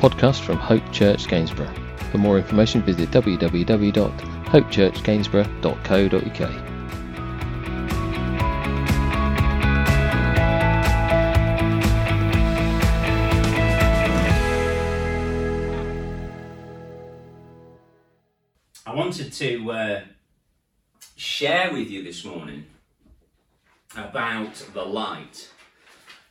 podcast from Hope Church Gainsborough. For more information, visit www.hopechurchgainsborough.co.uk. I wanted to uh, share with you this morning about the light.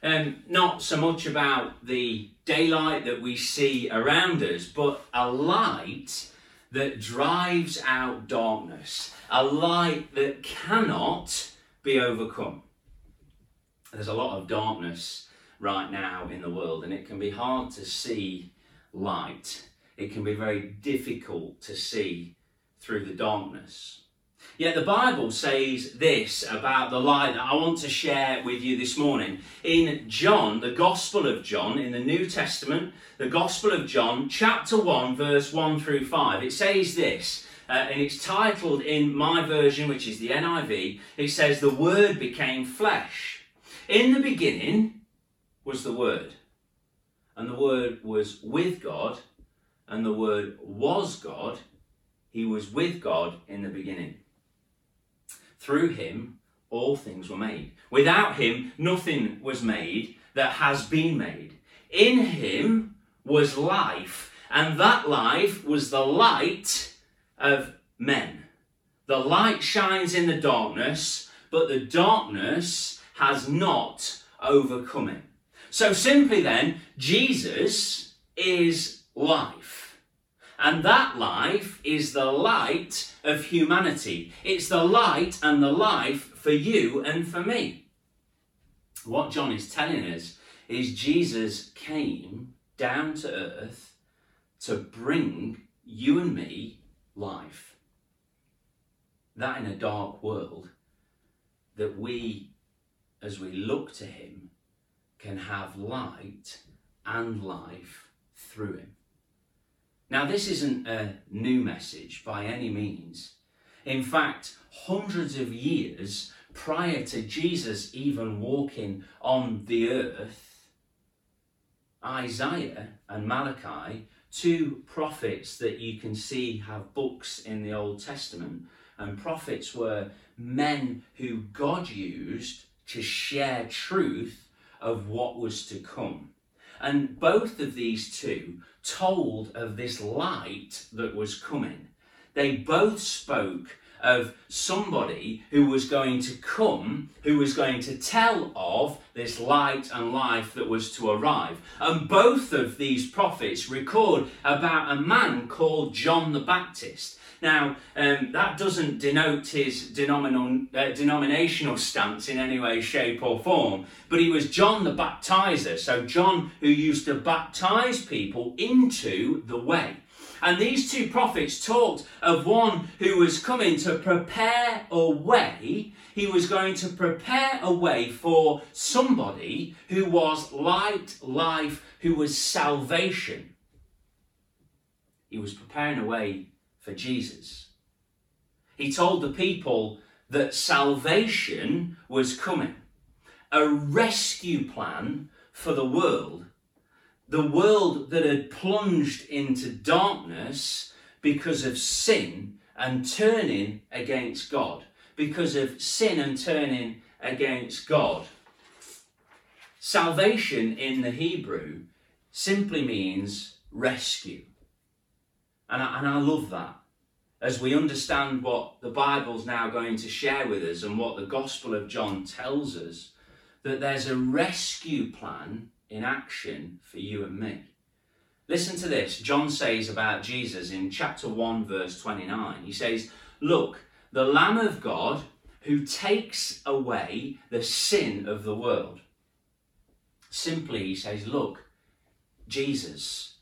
Um, not so much about the daylight that we see around us, but a light that drives out darkness, a light that cannot be overcome. There's a lot of darkness right now in the world, and it can be hard to see light. It can be very difficult to see through the darkness. Yet the Bible says this about the light that I want to share with you this morning. In John, the Gospel of John, in the New Testament, the Gospel of John, chapter 1, verse 1 through 5, it says this, uh, and it's titled in my version, which is the NIV, it says, The Word became flesh. In the beginning was the Word, and the Word was with God, and the Word was God he was with God in the beginning. Through him, all things were made. Without him, nothing was made that has been made. In him was life, and that life was the light of men. The light shines in the darkness, but the darkness has not overcome it. So simply then, Jesus is life. And that life is the light of humanity. It's the light and the life for you and for me. What John is telling us is Jesus came down to earth to bring you and me life. That in a dark world, that we, as we look to him, can have light and life through him. Now, this isn't a new message by any means. In fact, hundreds of years prior to Jesus even walking on the earth, Isaiah and Malachi, two prophets that you can see have books in the Old Testament, and prophets were men who God used to share truth of what was to come. And both of these two told of this light that was coming. They both spoke of somebody who was going to come, who was going to tell of this light and life that was to arrive. And both of these prophets record about a man called John the Baptist. Now, um, that doesn't denote his uh, denominational stance in any way, shape, or form, but he was John the Baptizer. So, John who used to baptize people into the way. And these two prophets talked of one who was coming to prepare a way. He was going to prepare a way for somebody who was light, life, who was salvation. He was preparing a way for Jesus. He told the people that salvation was coming, a rescue plan for the world, the world that had plunged into darkness because of sin and turning against God, because of sin and turning against God. Salvation in the Hebrew simply means rescue. And I, and I love that. As we understand what the Bible's now going to share with us and what the Gospel of John tells us, that there's a rescue plan in action for you and me. Listen to this. John says about Jesus in chapter 1, verse 29. He says, Look, the Lamb of God who takes away the sin of the world. Simply, he says, Look, Jesus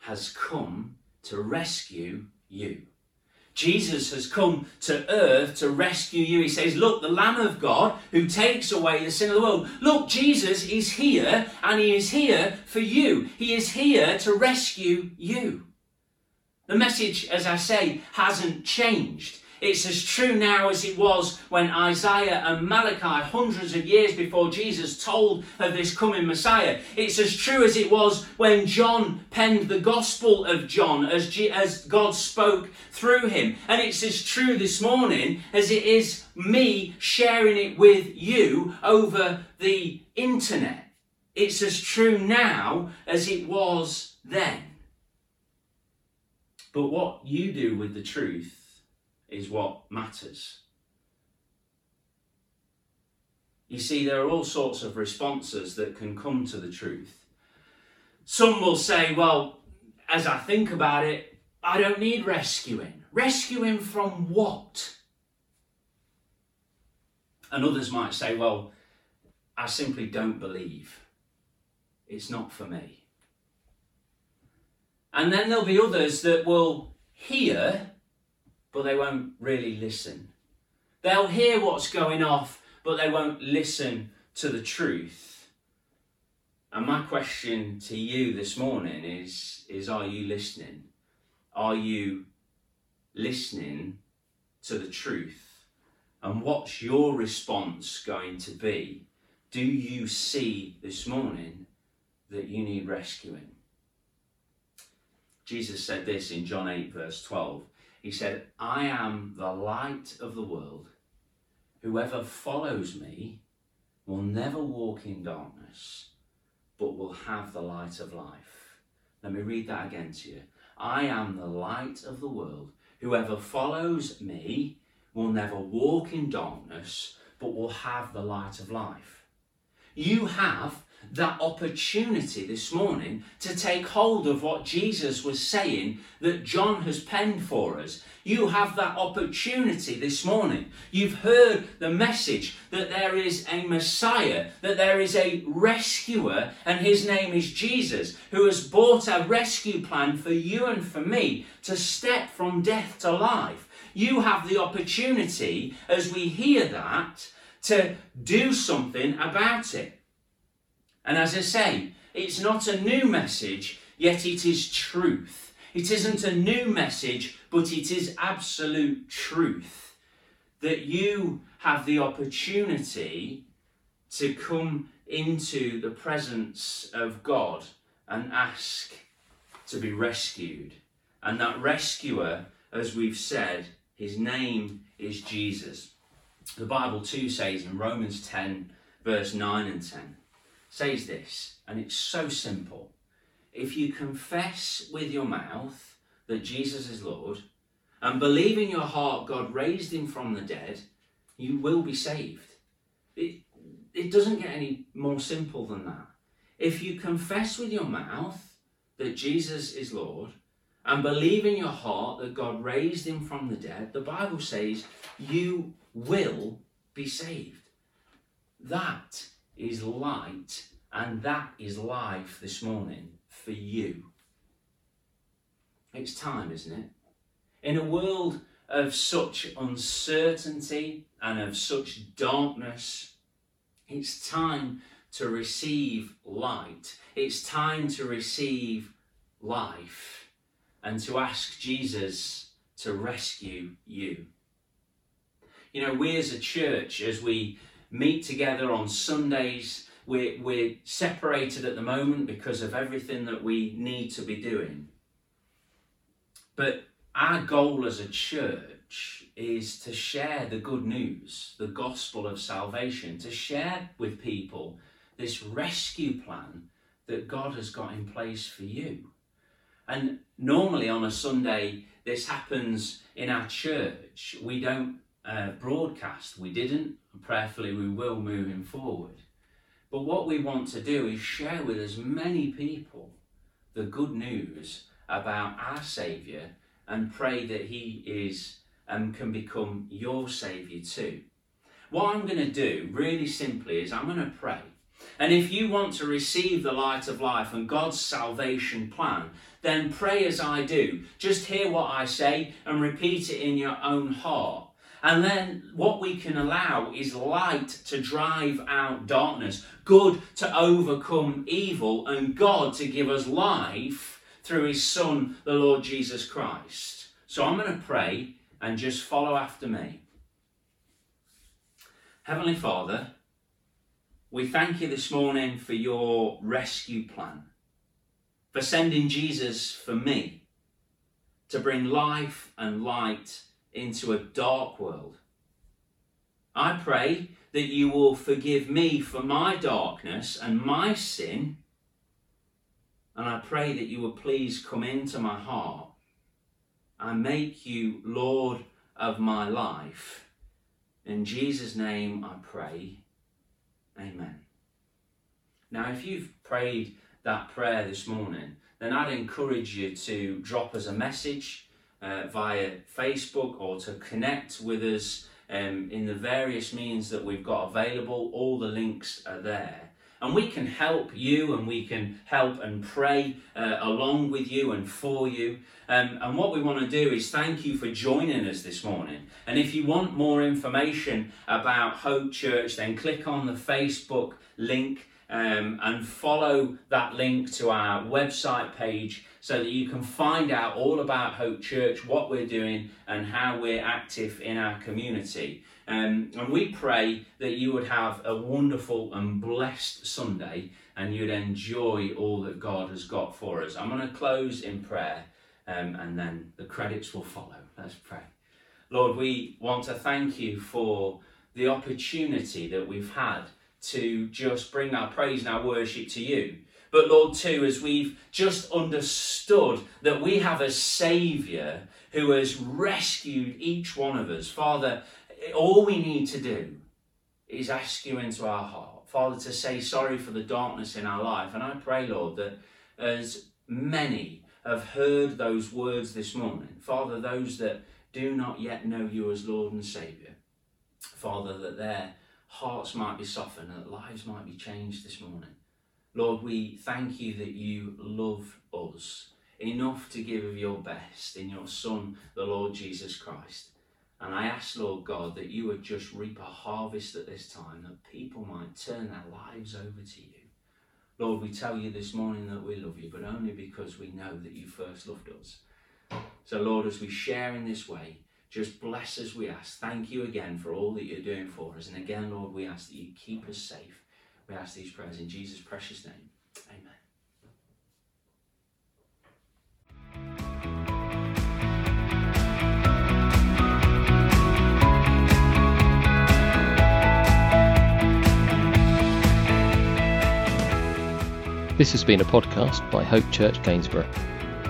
has come to rescue you. Jesus has come to earth to rescue you. He says, Look, the Lamb of God who takes away the sin of the world. Look, Jesus is here and he is here for you. He is here to rescue you. The message, as I say, hasn't changed. It's as true now as it was when Isaiah and Malachi, hundreds of years before Jesus, told of this coming Messiah. It's as true as it was when John penned the Gospel of John, as, G- as God spoke through him. And it's as true this morning as it is me sharing it with you over the internet. It's as true now as it was then. But what you do with the truth is what matters. You see, there are all sorts of responses that can come to the truth. Some will say, well, as I think about it, I don't need rescuing. Rescuing from what? And others might say, well, I simply don't believe. It's not for me. And then there'll be others that will hear but they won't really listen. They'll hear what's going off, but they won't listen to the truth. And my question to you this morning is, is are you listening? Are you listening to the truth? And what's your response going to be? Do you see this morning that you need rescuing? Jesus said this in John 8, verse 12 he said, I am the light of the world. Whoever follows me will never walk in darkness, but will have the light of life. Let me read that again to you. I am the light of the world. Whoever follows me will never walk in darkness, but will have the light of life. You have that opportunity this morning to take hold of what Jesus was saying that John has penned for us. You have that opportunity this morning. You've heard the message that there is a Messiah, that there is a rescuer, and his name is Jesus, who has bought a rescue plan for you and for me to step from death to life. You have the opportunity, as we hear that, to do something about it. And as I say, it's not a new message, yet it is truth. It isn't a new message, but it is absolute truth. That you have the opportunity to come into the presence of God and ask to be rescued. And that rescuer, as we've said, his name is Jesus. The Bible too says in Romans 10, verse 9 and 10 says this, and it's so simple. If you confess with your mouth that Jesus is Lord and believe in your heart God raised him from the dead, you will be saved. It, it doesn't get any more simple than that. If you confess with your mouth that Jesus is Lord and believe in your heart that God raised him from the dead, the Bible says you will be saved. That is light, and that is life this morning for you. It's time, isn't it? In a world of such uncertainty and of such darkness, it's time to receive light. It's time to receive life and to ask Jesus to rescue you. You know, we as a church, as we meet together on Sundays. We're, we're separated at the moment because of everything that we need to be doing. But our goal as a church is to share the good news, the gospel of salvation, to share with people this rescue plan that God has got in place for you. And normally on a Sunday, this happens in our church. We don't uh, broadcast. We didn't, prayerfully we will moving forward. But what we want to do is share with as many people the good news about our Saviour and pray that He is and um, can become your Saviour too. What I'm going to do, really simply, is I'm going to pray. And if you want to receive the light of life and God's salvation plan, then pray as I do. Just hear what I say and repeat it in your own heart. And then what we can allow is light to drive out darkness, good to overcome evil, and God to give us life through his Son, the Lord Jesus Christ. So I'm going to pray, and just follow after me. Heavenly Father, we thank you this morning for your rescue plan, for sending Jesus for me to bring life and light into a dark world. I pray that you will forgive me for my darkness and my sin. And I pray that you will please come into my heart and make you Lord of my life. In Jesus' name I pray. Amen. Now, if you've prayed that prayer this morning, then I'd encourage you to drop us a message uh, via Facebook or to connect with us um, in the various means that we've got available. All the links are there. And we can help you and we can help and pray uh, along with you and for you. Um, and what we want to do is thank you for joining us this morning. And if you want more information about Hope Church, then click on the Facebook link um, and follow that link to our website page so that you can find out all about Hope Church, what we're doing, and how we're active in our community. Um, and we pray that you would have a wonderful and blessed Sunday and you'd enjoy all that God has got for us. I'm going to close in prayer um, and then the credits will follow. Let's pray. Lord, we want to thank you for the opportunity that we've had to just bring our praise and our worship to you. But Lord, too, as we've just understood that we have a Saviour who has rescued each one of us, Father, all we need to do is ask you into our heart, Father, to say sorry for the darkness in our life. And I pray, Lord, that as many have heard those words this morning, Father, those that do not yet know you as Lord and Saviour, Father, that their hearts might be softened and that lives might be changed this morning. Lord, we thank you that you love us enough to give of your best in your Son, the Lord Jesus Christ. And I ask, Lord God, that you would just reap a harvest at this time, that people might turn their lives over to you. Lord, we tell you this morning that we love you, but only because we know that you first loved us. So, Lord, as we share in this way, just bless us, we ask. Thank you again for all that you're doing for us. And again, Lord, we ask that you keep us safe. We ask these prayers in Jesus' precious name. Amen. This has been a podcast by Hope Church Gainsborough.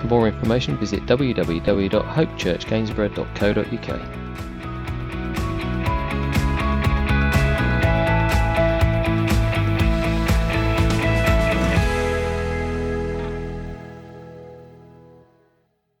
For more information, visit www.hopechurchgainsborough.co.uk.